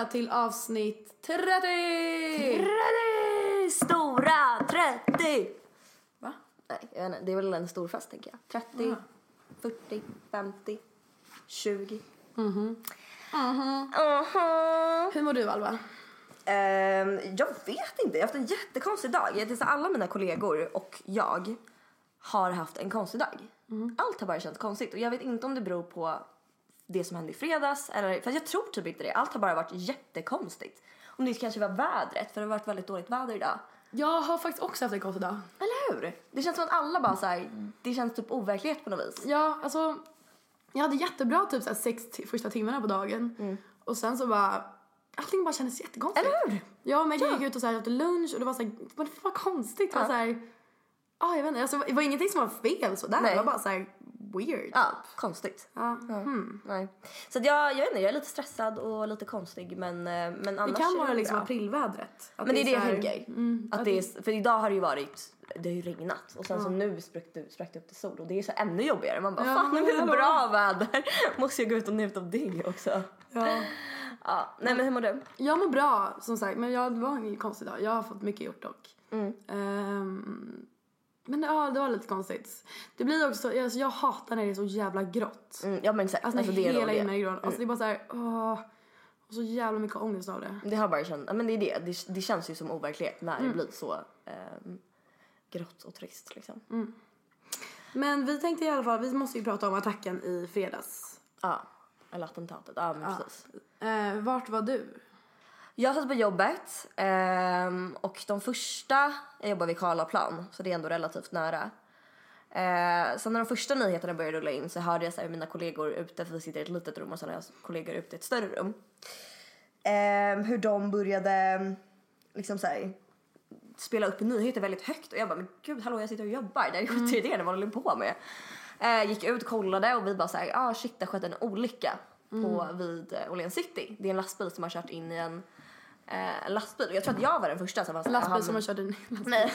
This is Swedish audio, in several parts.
Välkomna till avsnitt 30! 30! Stora 30! Va? Nej, jag vet inte, det är väl en stor fest tänker jag. 30, 40, 50, 20. Mhm. Hur mår du Alva? Ehm, jag vet inte, jag har haft en jättekonstig dag. Alla mina kollegor och jag har haft en konstig dag. Allt har bara känts konstigt och jag vet inte om det beror på det som hände i fredags eller, för jag tror typ inte det. Allt har bara varit jättekonstigt. Om det kanske var vädret, för det har varit väldigt dåligt väder idag. Jag har faktiskt också haft en konstig dag. Eller hur? Det känns som att alla bara så här, det känns typ overklighet på något vis. Ja, alltså jag hade jättebra typ såhär sex första timmarna på dagen och sen så bara allting bara kändes jättekonstigt. Eller hur? Jag och Megan gick ut och så här, åt lunch och det var det var konstigt. Det var Ja. såhär, ah, jag vet inte, alltså, det var ingenting som var fel sådär. Nej. Det var bara såhär weird. Ja, konstigt. Ja. Hmm. Nej. Så att jag, jag vet inte, jag är lite stressad och lite konstig men, eh, men Det annars kan är vara det liksom bra. aprilvädret. Men det är det jag tänker. Mm, att det är, för idag har det ju varit, det har ju regnat och sen så nu sprack det, sprack det upp till sol och det är så ännu jobbigare. Man bara Ja, fan nu är det hallå." bra väder. Måste jag gå ut och njuta av det också. Ja. Ja, nej men hur mår du? Jag mår bra som sagt men jag, det var en konstig dag. Jag har fått mycket gjort dock. Mm. Ehm, men ja, det var lite konstigt. Det blir också, alltså, jag hatar när det är så jävla grått. Mm, ja men exakt. Alltså, Alltså, det är hela himlen är grå. Alltså det är bara såhär, åh. Och så jävla mycket ångest av det. Det har bara känt, ja, men det är det. det. Det känns ju som overklighet när Mm. det blir så ehm, grått och trist liksom. Mm. Men vi tänkte i alla fall, vi måste ju prata om attacken i fredags. Ja, eller attentatet. Ja men precis. Eh, vart var du? Jag satt på jobbet ehm, och de första, jag jobbar vid Karlaplan så det är ändå relativt nära. Eh, sen när de första nyheterna började rulla in så hörde jag så här, mina kollegor ute, för vi sitter i ett litet rum och sen har jag kollegor ute i ett större rum. Ehm, hur de började liksom så här, spela upp nyheter väldigt högt och jag bara men gud hallå jag sitter och jobbar, det är skitirriterande vad håller ni på med? Eh, gick ut, kollade och vi bara såhär, ah shit det har skett en olycka på, vid eh, Åhléns city. Det är en lastbil som har kört in i en, eh, lastbil. Jag tror att jag var den första som var såhär, Lastbil "Aha, som har kört in. Nej,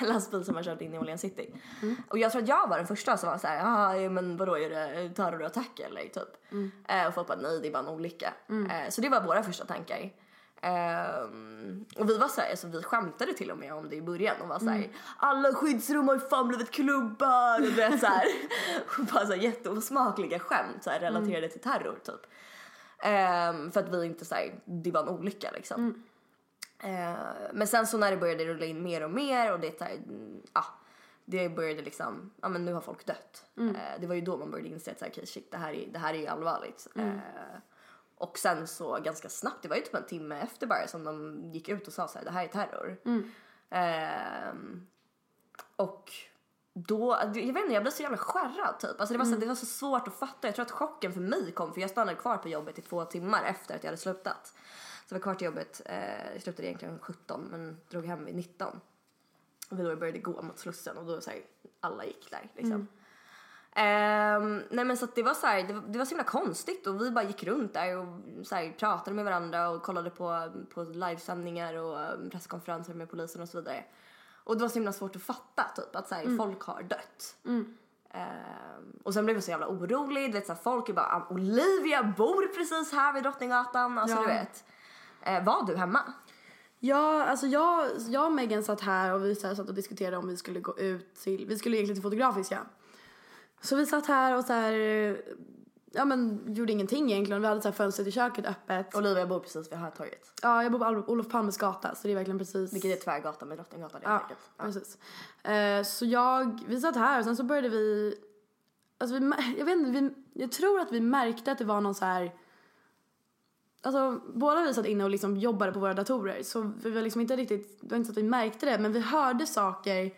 en lastbil som har kört in i Åhléns city. Mm. Och jag tror att jag var den första som var såhär, ah, men vadå är det terrorattack eller typ? Mm. Eh, och folk bara, nej det är bara en olycka. Eh, så det var våra första tankar. Ehm, och vi var såhär, alltså vi skämtade till och med om det i början och var såhär, Mm. alla skyddsrum har ju fan blivit klubbar och vet såhär. och bara såhär jätteosmakliga skämt såhär, relaterade till terror typ. Ehm, för att vi inte såhär, det var en olycka liksom. Eh, men sen så när det började rulla in mer och mer och det, så här, mm, ja, det började liksom, ja men nu har folk dött. Eh, det var ju då man började inse att så här, okay, shit, det här är, det här är ju allvarligt. Eh, och sen så ganska snabbt, det var ju typ en timme efter bara som de gick ut och sa så här, det här är terror. Ehm, och då, jag vet inte, jag blev så jävla skärrad typ. Alltså det, var så, det var så svårt att fatta. Jag tror att chocken för mig kom för jag stannade kvar på jobbet i två timmar efter att jag hade slutat. Så jag var kvar till jobbet, eh, jag slutade egentligen 17 men drog hem vid 19. Och vi då började gå mot Slussen och då så här, alla gick där liksom. Ehm, nej men så det var så här, det, var- det var så himla konstigt och vi bara gick runt där och så här, pratade med varandra och kollade på, på livesändningar och eh, presskonferenser med polisen och så vidare. Och det var så himla svårt att fatta typ att så här, folk har dött. Ehm, och sen blev jag så jävla orolig, du vet så här, folk är bara "Ah, Olivia bor precis här vid Drottninggatan, alltså Ja. du vet. Eh, var du hemma? Ja, alltså jag, jag och Megan satt här och vi så här satt och diskuterade om vi skulle gå ut till, vi skulle egentligen till Fotografiska. Så vi satt här och så här, ja men gjorde ingenting egentligen. Vi hade så här fönstret i köket öppet. Olivia bor precis vid Hötorget. Ja, jag bor på Olof Palmes gata så det är verkligen precis. Vilket är tvärgatan med Drottninggatan Ja, enkelt. Ja. precis. Eh, så jag, vi satt här och sen så började vi, alltså vi, jag vet inte, vi, jag tror att vi märkte att det var någon så här, alltså båda vi satt inne och liksom jobbade på våra datorer så vi var liksom inte riktigt, det var inte så att vi märkte det men vi hörde saker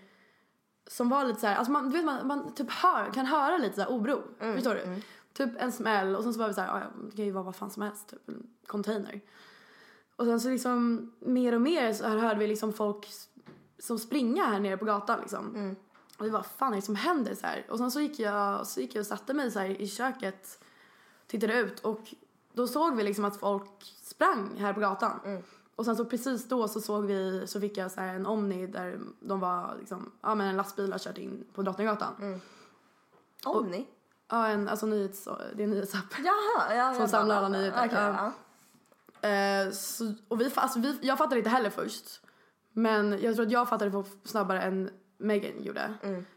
som var lite så här, alltså man, du vet man, man typ hör, kan höra lite så här oro, förstår du? Typ en smäll och sen så var vi så här, "Ah, ja, det kan ju vara vad fan som helst, typ en container. Och sen så liksom mer och mer så här hörde vi liksom folk som springa här nere på gatan liksom. Och vi bara, fan är det som händer så här? Och sen så gick jag, så gick jag och satte mig så här i köket, tittade ut och då såg vi liksom att folk sprang här på gatan. Och sen så precis då så såg vi, så fick jag så en Omni där de var liksom, ja men en lastbil har kört in på Drottninggatan. Omni? Ja en, alltså nyhets, det är en nyhetsapp. Jaha, ja, Som samlar alla nyheter. Okej, Ja. ja. Eh, så, och vi, alltså vi, jag fattade inte heller först. Men jag tror att jag fattade snabbare än Megan gjorde.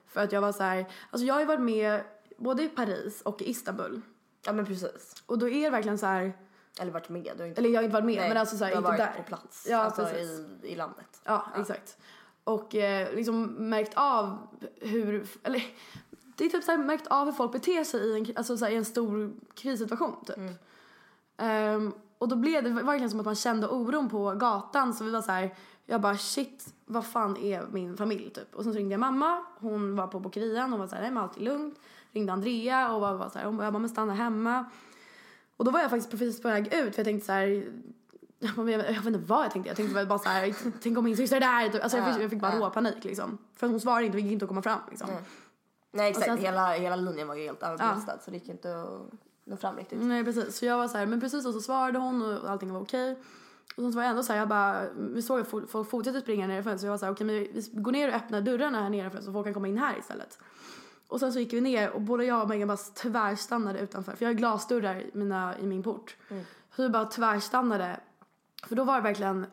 För att jag var så här, alltså jag har ju varit med både i Paris och i Istanbul. ja men precis. Och då är det verkligen så här, Eller varit med, du inte eller jag har inte varit med Nej, men alltså så här, du har inte varit där. på plats, Ja, alltså precis. i, i landet. Ja, exakt. Och eh, liksom märkt av hur, eller det är typ så här, märkt av hur folk beter sig i en, alltså så här, i en stor krissituation typ. Ehm, och då blev det verkligen som att man kände oron på gatan så vi var så här, jag bara shit, vad fan är min familj typ? Och sen så ringde jag mamma, hon var på bokerian, hon var så här, nej men allt är lugnt. Ringde Andrea och var, var så här, hon bara, jag bara, men stanna hemma. Och då var jag faktiskt precis på väg ut för jag tänkte så här, jag bara, jag vet inte vad jag tänkte. Jag tänkte väl bara så här, tänk om min syster är där. Typ. Alltså jag fick, jag fick bara råpanik liksom. För hon svarade inte, det gick inte att komma fram liksom. Nej exakt, sen- hela, hela linjen var ju helt överbelastad så det gick inte att nå fram riktigt. Nej precis, så jag var så här, men precis och så svarade hon och allting var okej. Och sen så var jag ändå så här, jag bara, vi såg att folk fortsatte springa nerifrån så jag var så här, okej men vi går ner och öppnar dörrarna här nerifrån så folk kan komma in här istället. Och sen så gick vi ner och både jag och Megan bara tvärstannade utanför för jag har glasdörrar i, mina, i min port. Så vi bara tvärstannade. För då var det verkligen,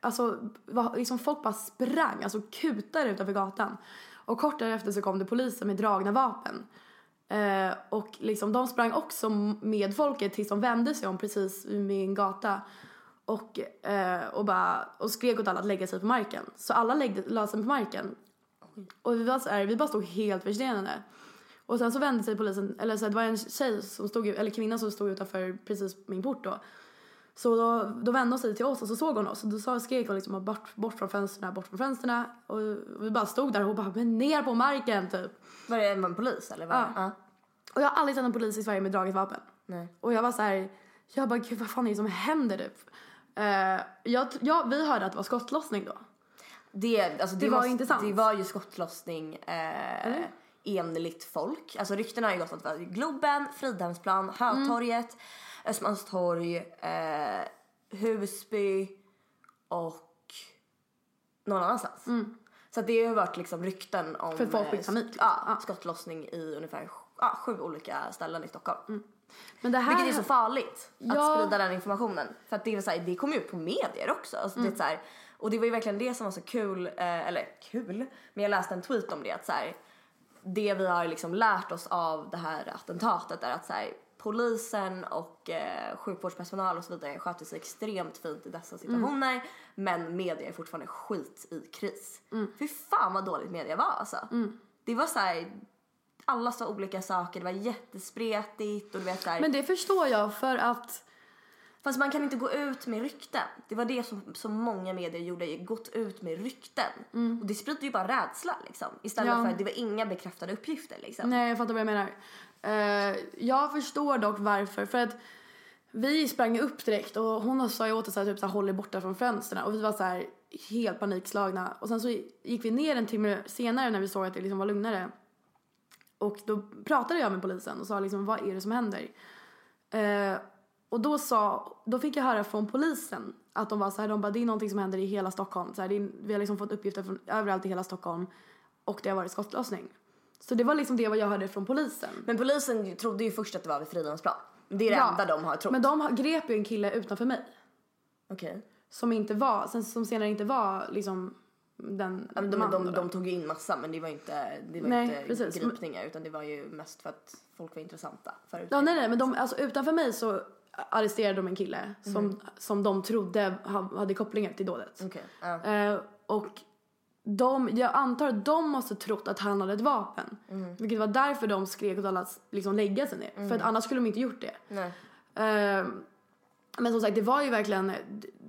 alltså var, liksom folk bara sprang, alltså kutade utanför gatan. Och kort därefter så kom det poliser med dragna vapen. Eh, och liksom de sprang också med folket tills de vände sig om precis vid min gata. Och, eh, och, bara, och skrek åt alla att lägga sig på marken. Så alla läggde, la sig på marken. Och vi, var så här, vi bara stod helt förstenade. Och sen så vände sig polisen, eller så här, det var en tjej som stod, eller kvinna som stod utanför precis min port då. Så då, då vände hon sig till oss och så såg hon oss och då sa, skrek hon liksom bort, bort från fönstren, bort från fönstren. Och vi bara stod där och bara, men ner på marken typ. Var det en polis eller? Var Ja. ja. Och jag har aldrig sett en polis i Sverige med draget vapen. Nej. Och jag var så här, jag bara gud vad fan är det som händer typ? Uh, jag, ja, vi hörde att det var skottlossning då. Det, alltså, det, Det var måste- inte sant. Det var ju skottlossning eh, enligt folk. Alltså ryktena har ju gått att det var Globen, Fridhemsplan, Hötorget, Östermalmstorg, eh, Husby och någon annanstans. Så att det har varit liksom rykten om Mm. För folk fick eh, panik, liksom. ja, skottlossning i ungefär ja, sju olika ställen i Stockholm. Men det här... Vilket är så farligt att Ja. sprida den informationen. För att det, är så här, det kommer ut på medier också. Alltså, Mm. det är så här, och det var ju verkligen det som var så kul, eh, eller kul, men jag läste en tweet om det att så här, det vi har liksom lärt oss av det här attentatet är att så här, polisen och eh, sjukvårdspersonal och så vidare sköter sig extremt fint i dessa situationer men media är fortfarande skit i kris. Fy fan vad dåligt media var alltså. Det var så här, alla sa olika saker, det var jättespretigt och du vet så här, Men det förstår jag för att... Fast man kan inte gå ut med rykten. Det var det som, som många medier gjorde, gått ut med rykten. Och det sprider ju bara rädsla liksom. Istället Ja. för att det var inga bekräftade uppgifter liksom. Nej, jag fattar vad jag menar. Eh, jag förstår dock varför. För att vi sprang upp direkt och hon sa ju åt oss att typ, så här, håll er borta från fönstren. Och vi var så här, helt panikslagna. Och sen så gick vi ner en timme senare när vi såg att det liksom var lugnare. Och då pratade jag med polisen och sa liksom vad är det som händer? Eh, och då sa, då fick jag höra från polisen att de var så här, de bara det är någonting som händer i hela Stockholm. Så här, är, vi har liksom fått uppgifter från överallt i hela Stockholm och det har varit skottlossning. Så det var liksom det vad jag hörde från polisen. Men polisen trodde ju först att det var vid Fridhemsplan. Det är det enda de har trott. Men de grep ju en kille utanför mig Okej. som inte var, sen, som senare inte var liksom den Ja, men de, de, då. de tog ju in massa men det var inte, det var Nej, inte precis. gripningar utan det var ju mest för att folk var intressanta. Ja, nej, nej, men de, alltså, utanför mig så arresterade de en kille som, som de trodde ha- hade kopplingar till dådet. Okej, ja. Eh, och de, jag antar att de måste trott att han hade ett vapen. Mhm. Vilket var därför de skrek åt alla att liksom lägga sig ner. För att annars skulle de inte gjort det. Eh, men som sagt, det var ju verkligen,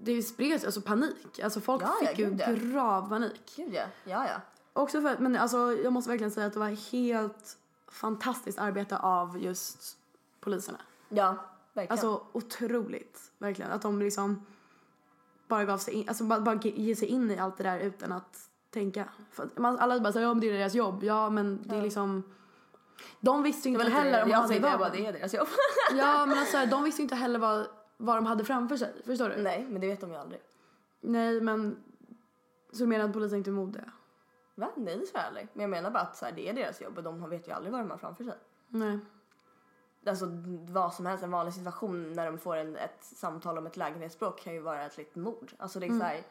det spreds alltså panik. Alltså folk Ja, ja, fick ju ja. grav panik. Gud ja, ja ja. Också för att, men alltså jag måste verkligen säga att det var helt fantastiskt arbete av just poliserna. Ja, verkligen. Alltså otroligt, verkligen. Att de liksom bara gav sig in, alltså bara, bara ge sig in i allt det där utan att tänka. För man, alla bara säger ja men det är deras jobb. Ja men det är liksom, de visste ju inte heller om jag hade tänkte jag bara det är deras jobb. Ja men alltså de visste ju inte heller vad, vad de hade framför sig. Förstår du? Nej men det vet de ju aldrig. Nej men, så du menar att polisen inte är modiga? Va? Nej det tror jag aldrig. Men jag menar bara att så här, det är deras jobb och de vet ju aldrig vad de har framför sig. Nej. Alltså vad som helst, en vanlig situation när de får en, ett samtal om ett lägenhetsbråk kan ju vara ett litet mord. Alltså det är så här,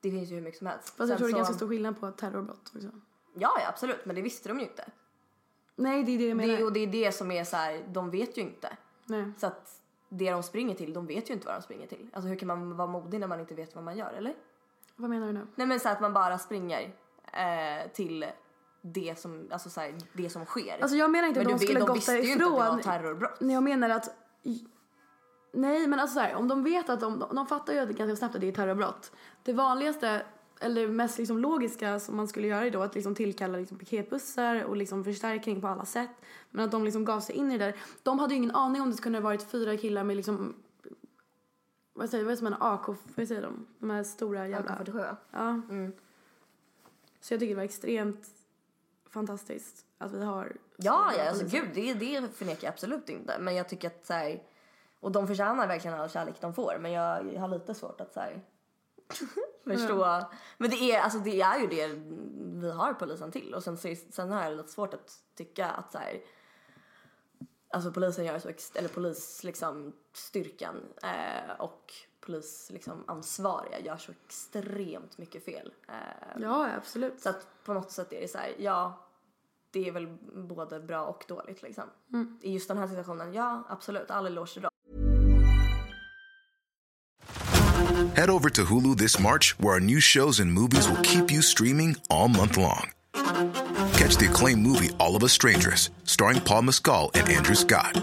det finns ju hur mycket som helst. Mm. Fast jag tror det är så- ganska stor skillnad på terrorbrott också. Ja, ja absolut, men det visste de ju inte. Nej det är det jag menar. Det, och det är det som är så här, de vet ju inte. Nej. Så att det de springer till, de vet ju inte vad de springer till. Alltså hur kan man vara modig när man inte vet vad man gör, eller? Vad menar du nu? Nej men så att man bara springer eh, till det som, alltså så här, det som sker. Alltså jag menar inte men att de skulle de gått visste ju inte att det var därifrån. terrorbrott. Nej, jag menar att... Nej, men alltså så här, om de vet att de, de fattar ju att det ganska snabbt att det är terrorbrott. Det vanligaste, eller mest liksom logiska som man skulle göra är då att liksom tillkalla liksom piketbussar och liksom förstärkning på alla sätt. Men att de liksom gav sig in i det där. De hade ju ingen aning om det skulle ha varit fyra killar med liksom... Vad säger vad som en AK, vad säger de? De här stora jävla... AK47. Ja. Mm. Så jag tycker det var extremt fantastiskt att vi har... Ja, ja alltså gud, det, det förnekar jag absolut inte. Men jag tycker att så här, och de förtjänar verkligen all kärlek de får. Men jag, jag har lite svårt att så här, förstå. Men det är, alltså, det är ju det vi har polisen till. Och sen, så, sen har jag lite svårt att tycka att så här, alltså polisen gör så, eller polis liksom styrkan eh, och polis liksom ansvariga gör så extremt mycket fel. Eh, Ja, absolut. så att på något sätt är det så här, ja, det är väl både bra och dåligt liksom. I just den här situationen, ja absolut, all eloge till dem. Head over to Hulu this March, where our new shows and movies will keep you streaming all month long. Catch the acclaimed movie All of Us Strangers, starring Paul Mescal and Andrew Scott.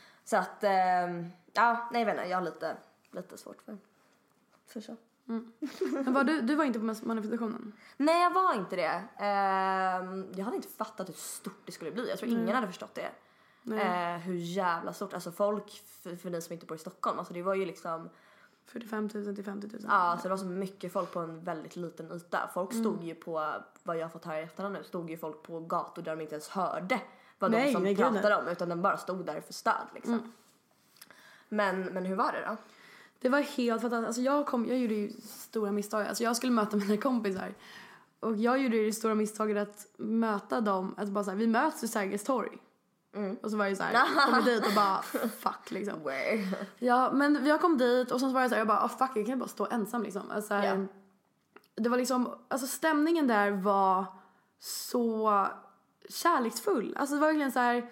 Så att, ehm, ja, nej jag vet inte, jag har lite, lite svårt för, för så. Men var du, du var inte på manifestationen? Nej jag var inte det. Ehm, jag hade inte fattat hur stort det skulle bli. Jag tror ingen hade förstått det. Eh, hur jävla stort. Alltså folk, för, för ni som inte bor i Stockholm, alltså det var ju liksom 45 000 till 50 000. Ja, alltså det var så mycket folk på en väldigt liten yta. Folk stod ju på, vad jag har fått höra i efterhand nu, stod ju folk på gator där de inte ens hörde vad Nej, de som nej, pratade nej. om utan de bara stod där för stöd liksom. Men, men hur var det då? Det var helt fantastiskt. Alltså jag, kom, jag gjorde ju stora misstag. Alltså jag skulle möta mina kompisar. och jag gjorde ju det stora misstaget att möta dem, att bara såhär, vi möts vid Sergels torg. Och så var jag såhär, kommer dit och bara fuck liksom. Where? Ja men jag kom dit och sen så var jag såhär, jag bara oh, fuck jag kan ju bara stå ensam liksom. Alltså, Ja. Det var liksom, alltså stämningen där var så kärleksfull. Alltså det var verkligen så här.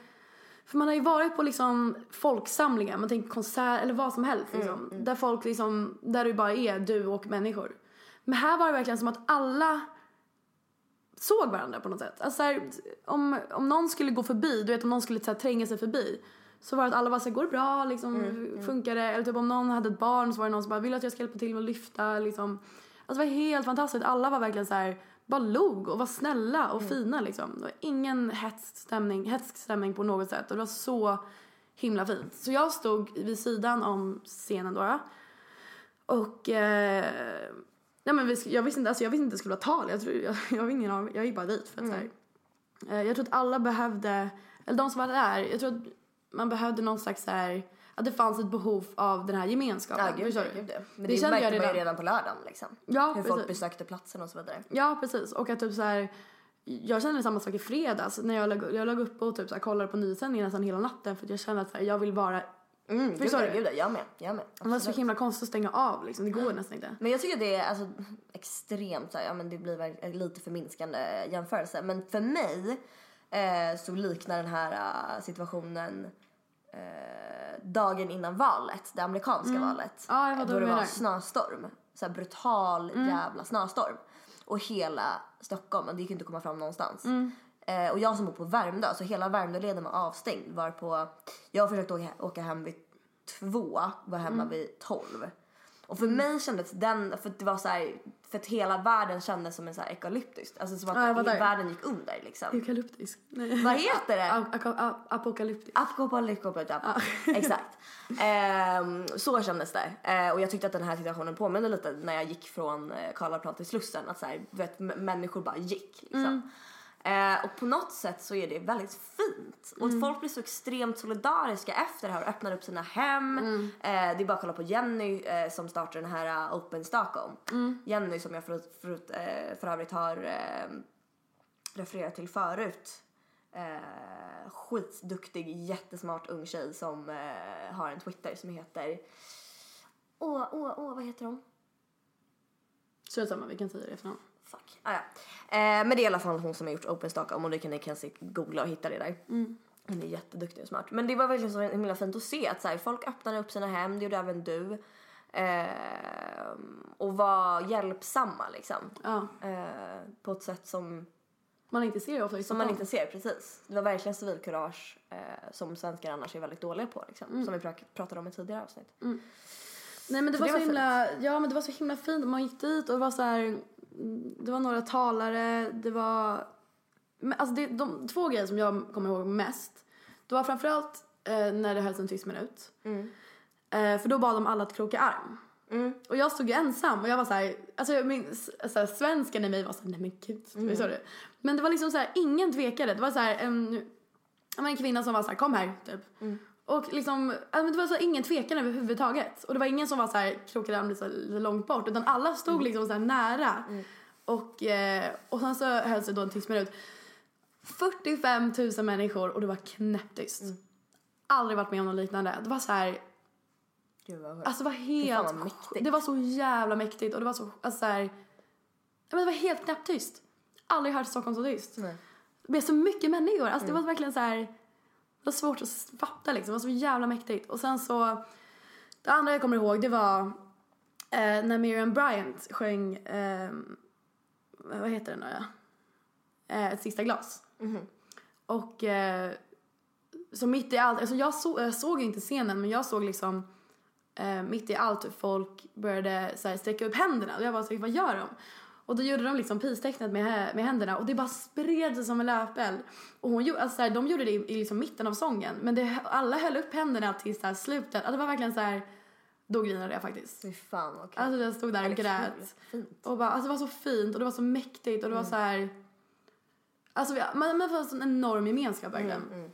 För man har ju varit på liksom folksamlingar, man tänker konsert eller vad som helst liksom. Där folk liksom, där du bara är du och människor. Men här var det verkligen som att alla såg varandra på något sätt. Alltså så här, om, om någon skulle gå förbi, du vet om någon skulle så här, tränga sig förbi. Så var det att alla bara såhär, går det bra liksom, funkar det? Eller typ om någon hade ett barn så var det någon som bara, vill att jag ska hjälpa till med att lyfta liksom. Alltså det var helt fantastiskt, alla var verkligen så här, bara log och var snälla och fina liksom. Det var ingen hetsk stämning, hetsk stämning på något sätt och det var så himla fint. Så jag stod vid sidan om scenen då. Och eh, nej men jag visste inte, alltså jag visste inte det skulle vara tal. Jag, tror, jag, jag, har ingen aning, jag gick bara dit för att så här, eh, Jag tror att alla behövde, eller de som var där, jag tror att man behövde någon slags så här, att det fanns ett behov av den här gemenskapen. Ja, gud, gud ja. Men Det det, kände jag märkte man ju redan. redan på lördagen liksom. Ja, Hur folk precis. besökte platsen och så vidare. Ja, precis. Och att typ så här, jag kände samma sak i fredags när jag låg, jag låg uppe och typ så här, kollade på nyhetssändningen nästan hela natten för att jag kände att så här, jag vill vara, Mm, gud, Förstår du? gud ja, jag med. Jag med. det var så himla konstigt att stänga av liksom, det går nästan inte. Men jag tycker det är alltså, extremt, ja men det blir lite förminskande jämförelse. Men för mig så liknar den här eh, situationen eh, dagen innan valet, det amerikanska valet. Mm. Jag fattar då det du var menar. snöstorm. Så brutal Mm. jävla snöstorm. Och hela Stockholm, det gick inte att komma fram någonstans. Mm. Eh, och jag som bor på Värmdö, så hela Värmdöleden var avstängd. Varpå jag försökte åka, åka hem vid två, var hemma Mm. vid tolv. Och för mig kändes den, för det var så här, för att hela världen kändes som en så här ekalyptisk. Alltså som att fattar. världen gick under liksom. Eukalyptisk. Nej. Vad heter det? Apokalyptisk. Apokalyptisk. Exakt. Ehm, så kändes det. Eh, och jag tyckte att den här situationen påminner lite när jag gick från eh, Karlaplan till Slussen. Att så här, vet, människor bara gick. Liksom. Eh, och på något sätt så är det väldigt fint. Och folk blir så extremt solidariska efter det här och öppnar upp sina hem. Eh, det är bara att kolla på Jenny eh, som startar den här uh, Open Stockholm. Jenny som jag för, för, eh, för övrigt har eh, refererat till förut. Eh, skitduktig, jättesmart ung tjej som eh, har en Twitter som heter... Åh, åh, åh, vad heter hon? Det samma, vi kan säga det efternamn. Fuck. Ah, ja. eh, men det är i alla fall hon som har gjort Open Stockholm och det kan ni kanske googla och hitta det där. Hon är jätteduktig och smart. Men det var verkligen så himla fint att se att så här, folk öppnade upp sina hem, det gjorde även du. Eh, och var hjälpsamma liksom. Ja, Eh, på ett sätt som man inte ser ofta Som man inte ser, precis. Det var verkligen civilkurage eh, som svenskar annars är väldigt dåliga på. Liksom, Mm. Som vi pra- pratade om i tidigare avsnitt. Nej men det Så var det så var himla, ja men det var så himla fint. Man gick dit och det var så här, mm, det var några talare, det var, alltså det, de två grejer som jag kommer ihåg mest. Det var framförallt eh, när det hölls en tyst minut. Eh, för då bad de alla att kroka arm. Och jag stod ju ensam och jag var så här, alltså minns, så här, svenskan i mig var så här, nej men gud, mm. det. Men det var liksom så här, ingen tvekade. Det var så här, en, en kvinna som var så här, kom här, typ. Och liksom, det var så här, ingen tvekan överhuvudtaget. Och det var ingen som var så här, krokade arm lite, långt bort. Utan alla stod liksom så här nära. Och, eh, och sen så hölls det då en tyst minut. 45 000 människor och det var knäpptyst. Aldrig varit med om något liknande. Det var så här, Gud vad. Alltså det var helt... vad mäktigt. Det var så jävla mäktigt och det var så, alltså så här, ja, men det var helt knäpptyst. Aldrig hört Stockholm så tyst. Nej. Det blev så mycket människor, alltså det var verkligen så här, det var svårt att fatta liksom, det var så jävla mäktigt. Och sen så, det andra jag kommer ihåg det var eh, när Miriam Bryant sjöng, eh, vad heter den nu? Eh, Ett sista glas. Och eh, så mitt i allt, alltså jag, så, jag såg inte scenen men jag såg liksom eh, mitt i allt hur folk började så här, sträcka upp händerna och jag var så här, vad gör de? Och då gjorde de liksom peace-tecknet med, med händerna och det bara spred sig som en löpeld. Och hon, alltså, så här, de gjorde det i, i liksom mitten av sången men det, alla höll upp händerna till så här, slutet. Alltså, det var verkligen så här, då grinade jag faktiskt. Fy fan vad kul. Alltså jag stod där och grät. Fint. Och bara, alltså det var så fint och det var så mäktigt och det var så här. Alltså vi- man, man får en sån enorm gemenskap verkligen.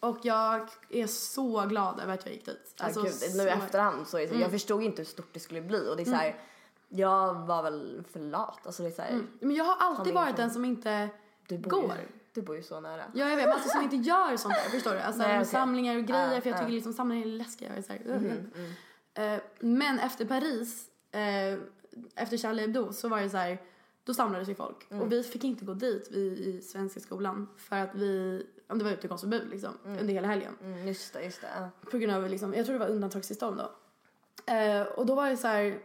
Och jag är så glad över att jag gick dit. Alltså, Alltså, Gud, nu i efterhand så är det så, jag förstod inte hur stort det skulle bli och det är så här, Jag var väl för lat. Alltså det är så här, Men jag har alltid varit den som inte du bor går. Ju, du bor ju så nära. Ja jag vet, men alltså som inte gör sånt där, förstår du? Alltså Nej, okej. samlingar och grejer, Ja, för jag tycker liksom samlingar är läskiga. Jag är så här, "Ugh." Mm, Eh, men efter Paris, eh, efter Charlie Hebdo så var det så här, då samlades ju folk. Mm. Och vi fick inte gå dit, vi i svenska skolan, för att vi, om det var utegångsförbud liksom, under hela helgen. Mm, just det, just det. På grund av liksom, jag tror det var undantagstillstånd då. Eh, och då var det så här,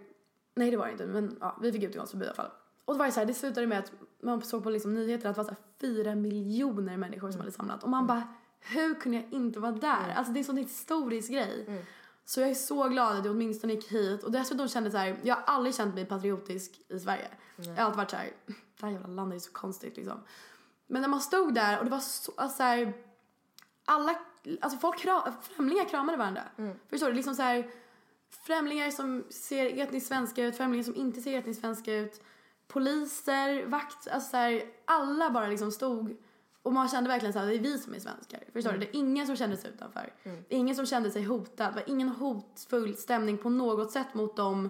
nej det var det inte, men ja, vi fick utegångsförbud i alla fall. Och då var det så här, det slutade med att man såg på liksom nyheterna att det var så fyra miljoner människor som hade samlat. Och man bara, hur kunde jag inte vara där? Alltså det är en sån historisk grej. Så jag är så glad att jag åtminstone gick hit. Och dessutom kände så här, jag har aldrig känt mig patriotisk i Sverige. Jag har alltid varit så här, det här jävla landet är så konstigt liksom. Men när man stod där och det var så, alltså så här, alla, alltså folk, kram, främlingar kramade varandra. Förstår du? Liksom så här, främlingar som ser etniskt svenska ut, främlingar som inte ser etniskt svenska ut, poliser, vakt, alltså så här, alla bara liksom stod och man kände verkligen så här, det är vi som är svenskar. Förstår du? Det är ingen som kände sig utanför. Det är ingen som kände sig hotad. Det var ingen hotfull stämning på något sätt mot de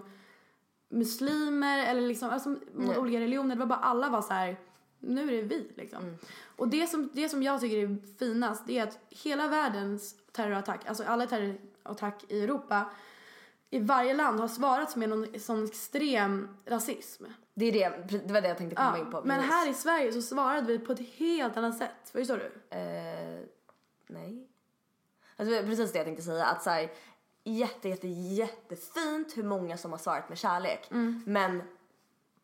muslimer eller liksom, alltså mot olika religioner. Det var bara alla var så här, nu är det vi liksom. Och det som, det som jag tycker är finast det är att hela världens terrorattack, alltså alla terrorattack i Europa i varje land har svarat med någon sån extrem rasism. Det, är det, det var det jag tänkte komma Ja, in på. men precis. här i Sverige så svarade vi på ett helt annat sätt. Förstår du? Eh, nej. Alltså, det precis det jag tänkte säga. Att så här, jätte, jätte, jättefint hur många som har svarat med kärlek. Men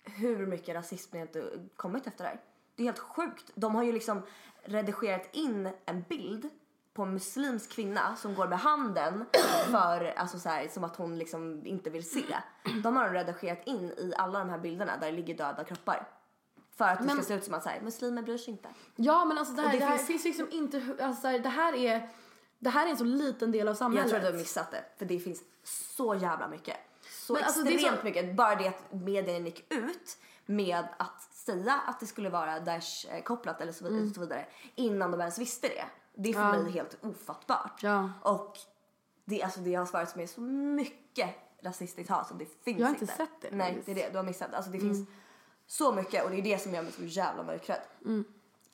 hur mycket rasism har inte kommit efter det här? Det är helt sjukt. De har ju liksom redigerat in en bild på en muslimsk kvinna som går med handen för, alltså så här, som att hon liksom inte vill se. De har redigerat in i alla de här bilderna där det ligger döda kroppar. För att det ska se ut som att så här, muslimer bryr sig inte. Ja men alltså det här, det det här finns- finns liksom inte, alltså det här är, det här är en så liten del av Jag samhället. tror att du har missat det, för det finns så jävla mycket. Så Men alltså, det är extremt så- mycket. Bara det att medierna gick ut med att säga att det skulle vara Daesh-kopplat eller så vidare, Mm. så vidare innan de ens visste det. Det är för mig helt ofattbart. Ja. Och det, alltså, det har svarats med så mycket rasistiskt hat som det finns Jag har inte sett det, Nej. Mm. det är det. Du har missat. Alltså, det finns så mycket och det är det som gör mig så jävla mörkrädd.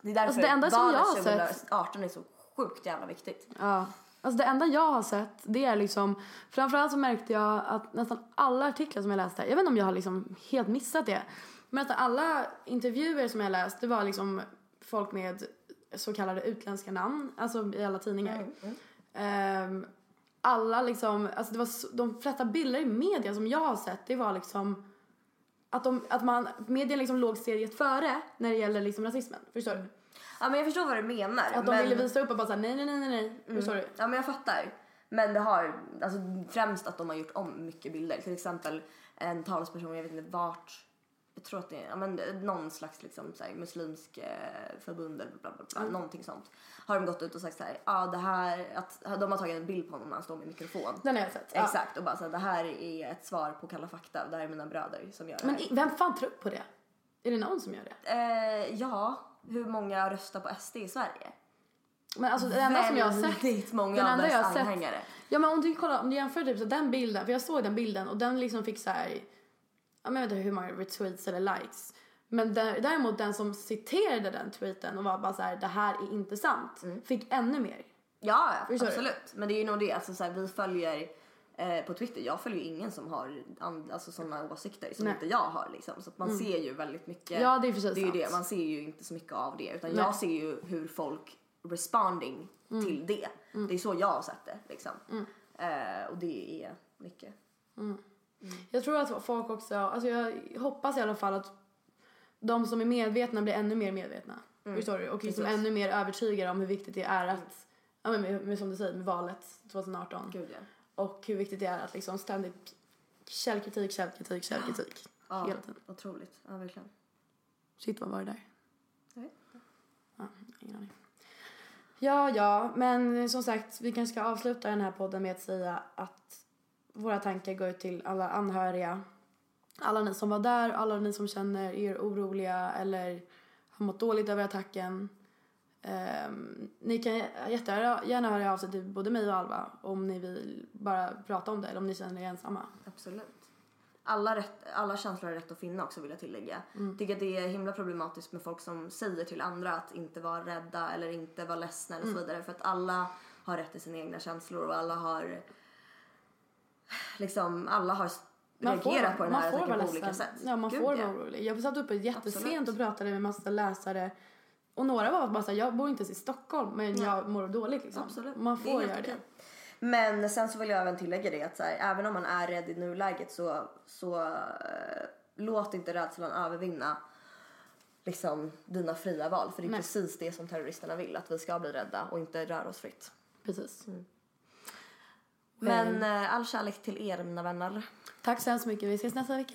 Det är därför Alltså, det enda som jag har valet sett- 2018 är så sjukt jävla viktigt. Ja. Alltså det enda jag har sett det är liksom, framförallt så märkte jag att nästan alla artiklar som jag läste, jag vet inte om jag har liksom helt missat det, men nästan alla intervjuer som jag läst det var liksom folk med så kallade utländska namn, alltså i alla tidningar. Ehm, alla liksom, alltså det var så, de flesta bilder i media som jag har sett det var liksom att, de, att man, media liksom låg steget före när det gäller liksom rasismen, förstår du? Ja men jag förstår vad du menar. Att de men... ville visa upp och bara såhär nej nej nej nej nej, förstår du? Ja men jag fattar. Men det har, alltså främst att de har gjort om mycket bilder. Till exempel en talesperson, jag vet inte vart, tror att det är ja, men någon slags liksom, så här, muslimsk eh, förbund eller bla bla bla, Mm. någonting sånt. Har de gått ut och sagt så här, ja det här, att de har tagit en bild på honom när han står med mikrofon. Den har jag sett. ja. Exakt och bara så här, det här är ett svar på Kalla fakta, det här är mina bröder som gör det Men här. i- vem fan tror på det? Är det någon som gör det? Eh, ja, hur många röstar på SD i Sverige? Men alltså det enda som jag har sett. Många den enda jag har sett- anhängare. Ja men om du kollar, om du jämför typ så den bilden, för jag såg den bilden och den liksom fick så här, ja men jag vet inte hur många retweets eller likes. Men där, däremot den som citerade den tweeten och var bara så här, det här är inte sant, fick ännu mer. Ja, Förstår du? absolut. Men det är ju nog det, alltså så här, vi följer eh, på Twitter, jag följer ju ingen som har alltså, sådana åsikter som Nej. inte jag har liksom. Så att man ser ju väldigt mycket. Ja, det är precis Det är ju sant. det, man ser ju inte så mycket av det. Utan Nej. jag ser ju hur folk responding till det. Det är så jag har sett det liksom. Eh, och det är mycket. Jag tror att folk också, alltså jag hoppas i alla fall att de som är medvetna blir ännu mer medvetna. Förstår du? Och liksom Precis. ännu mer övertygade om hur viktigt det är att, ja men med, med, som du säger, med valet 2018. Gud ja. Och hur viktigt det är att liksom ständigt källkritik, källkritik, källkritik. Ja, Hela tiden. otroligt. Ja, verkligen. Shit, vad var det där? Jag vet Ja, ingen aning. Ja, ja, men som sagt, vi kanske ska avsluta den här podden med att säga att våra tankar går ut till alla anhöriga. Alla ni som var där, alla ni som känner er oroliga eller har mått dåligt över attacken. Ehm, ni kan jättegärna höra av sig till både mig och Alva om ni vill bara prata om det eller om ni känner er ensamma. Absolut. alla, rätt, alla känslor har rätt att finna också vill jag tillägga. Mm. Tycker att det är himla problematiskt med folk som säger till andra att inte vara rädda eller inte vara ledsna eller Mm. så vidare. För att alla har rätt till sina egna känslor och alla har liksom, alla har Man får, reagerat på den man här får vara på olika ledsen. sätt. Ja, man Gud, får ja. vara orolig. Jag satt uppe jättesent Absolut. och pratade med massa läsare. Och några var bara såhär, jag bor inte ens i Stockholm men jag mår dåligt liksom. Absolut. Man Det får helt göra det. Men sen så vill jag även tillägga det att så här, även om man är rädd i nuläget så, så eh, låt inte rädslan övervinna liksom dina fria val. För det är Nej. precis det som terroristerna vill, att vi ska bli rädda och inte röra oss fritt. Precis. Men eh, all kärlek till er mina vänner. Tack så hemskt mycket. Vi ses nästa vecka.